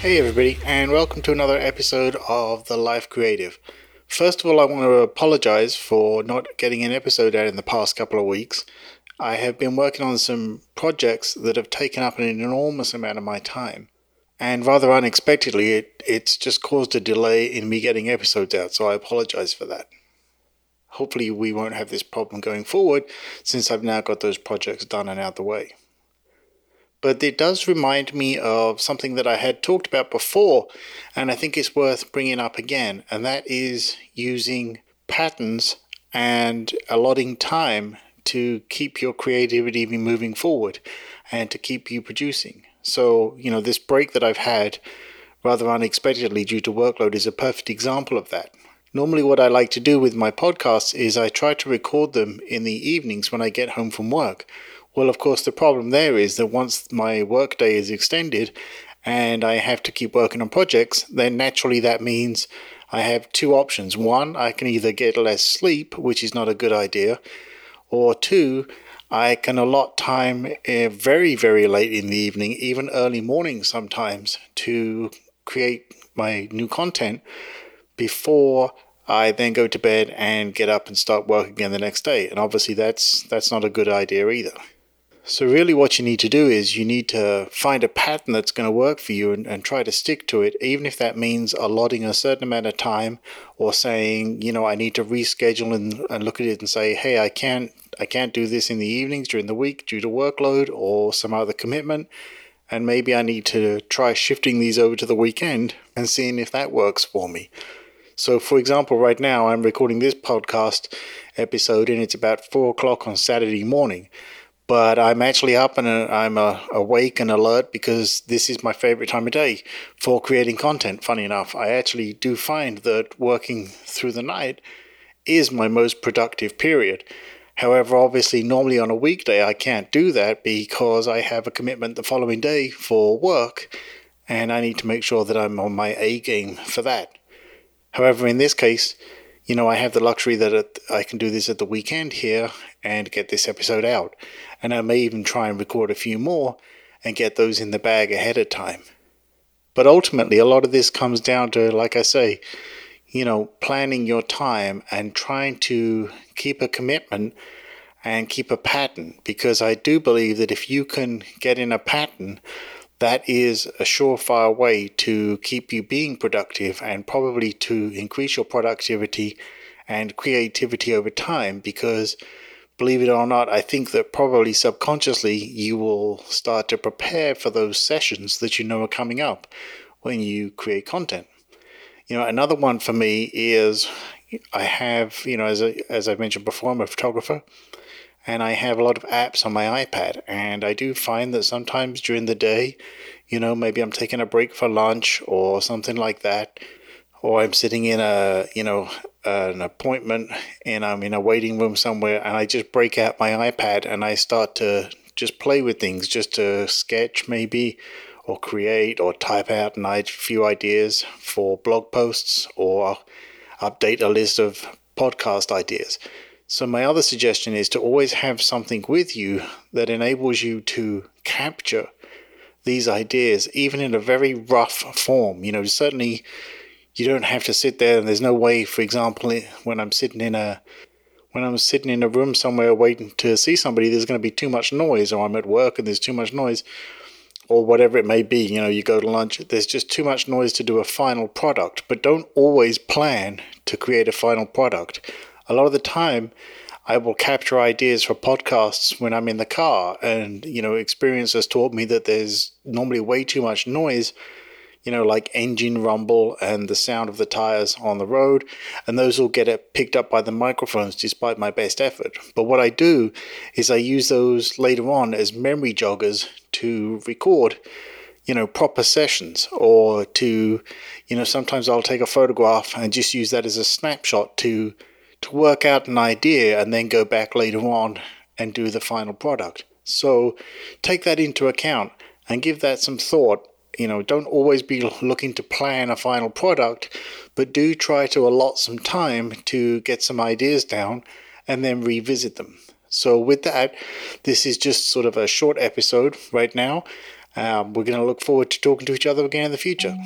Hey, everybody, and welcome to another episode of The Life Creative. First of all, I want to apologize for not getting an episode out in the past couple of weeks. I have been working on some projects that have taken up an enormous amount of my time. And rather unexpectedly, it, it's just caused a delay in me getting episodes out, so I apologize for that. Hopefully, we won't have this problem going forward since I've now got those projects done and out the way but it does remind me of something that I had talked about before, and I think it's worth bringing up again, and that is using patterns and allotting time to keep your creativity moving forward and to keep you producing. So, you know, this break that I've had rather unexpectedly due to workload is a perfect example of that. Normally, what I like to do with my podcasts is I try to record them in the evenings when I get home from work well, of course, the problem there is that once my workday is extended and I have to keep working on projects, then naturally that means I have two options. One, I can either get less sleep, which is not a good idea, or two, I can allot time uh, very, very late in the evening, even early morning sometimes, to create my new content before I then go to bed and get up and start work again the next day. And obviously, that's that's not a good idea either. So, really, what you need to do is you need to find a pattern that's going to work for you and, and, try to stick to it, even if that means allotting a certain amount of time or saying, you know, I need to reschedule and, and look at it and say, hey, I can't, I can't do this in the evenings during the week due to workload or some other commitment. And maybe I need to try shifting these over to the weekend and seeing if that works for me. So, for example, right now I'm recording this podcast episode and it's about four o'clock on Saturday morning but I'm actually up and uh, I'm uh, awake and alert because this is my favorite time of day for creating content. Funny enough, I actually do find that working through the night is my most productive period. However, obviously, normally on a weekday, I can't do that because I have a commitment the following day for work and I need to make sure that I'm on my A game for that. However, in this case, you know, I have the luxury that I can do this at the weekend here and get this episode out. And I may even try and record a few more and get those in the bag ahead of time. But ultimately, a lot of this comes down to, like I say, you know, planning your time and trying to keep a commitment and keep a pattern. Because I do believe that if you can get in a pattern, that is a surefire way to keep you being productive and probably to increase your productivity and creativity over time because believe it or not, I think that probably subconsciously you will start to prepare for those sessions that you know are coming up when you create content. You know, another one for me is I have, you know, as, I, as I mentioned before, I'm a photographer and I have a lot of apps on my iPad. And I do find that sometimes during the day, you know, maybe I'm taking a break for lunch or something like that, or I'm sitting in a, you know, an appointment and I'm in a waiting room somewhere and I just break out my iPad and I start to just play with things, just to sketch maybe or create or type out a few ideas for blog posts or update a list of podcast ideas. So, my other suggestion is to always have something with you that enables you to capture these ideas, even in a very rough form. You know, certainly you don't have to sit there, and there's no way, for example, when I'm sitting in a when I'm sitting in a room somewhere waiting to see somebody, there's going to be too much noise, or I'm at work and there's too much noise, or whatever it may be. You know, you go to lunch, there's just too much noise to do a final product. But don't always plan to create a final product a lot of the time I will capture ideas for podcasts when I'm in the car. And, you know, experience has taught me that there's normally way too much noise, you know, like engine rumble and the sound of the tires on the road. And those will get picked up by the microphones despite my best effort. But what I do is I use those later on as memory joggers to record you know proper sessions or to you know sometimes I'll take a photograph and just use that as a snapshot to to work out an idea and then go back later on and do the final product. So take that into account and give that some thought. You know, don't always be looking to plan a final product, but do try to allot some time to get some ideas down and then revisit them. So, with that, this is just sort of a short episode right now. Um, we're going to look forward to talking to each other again in the future.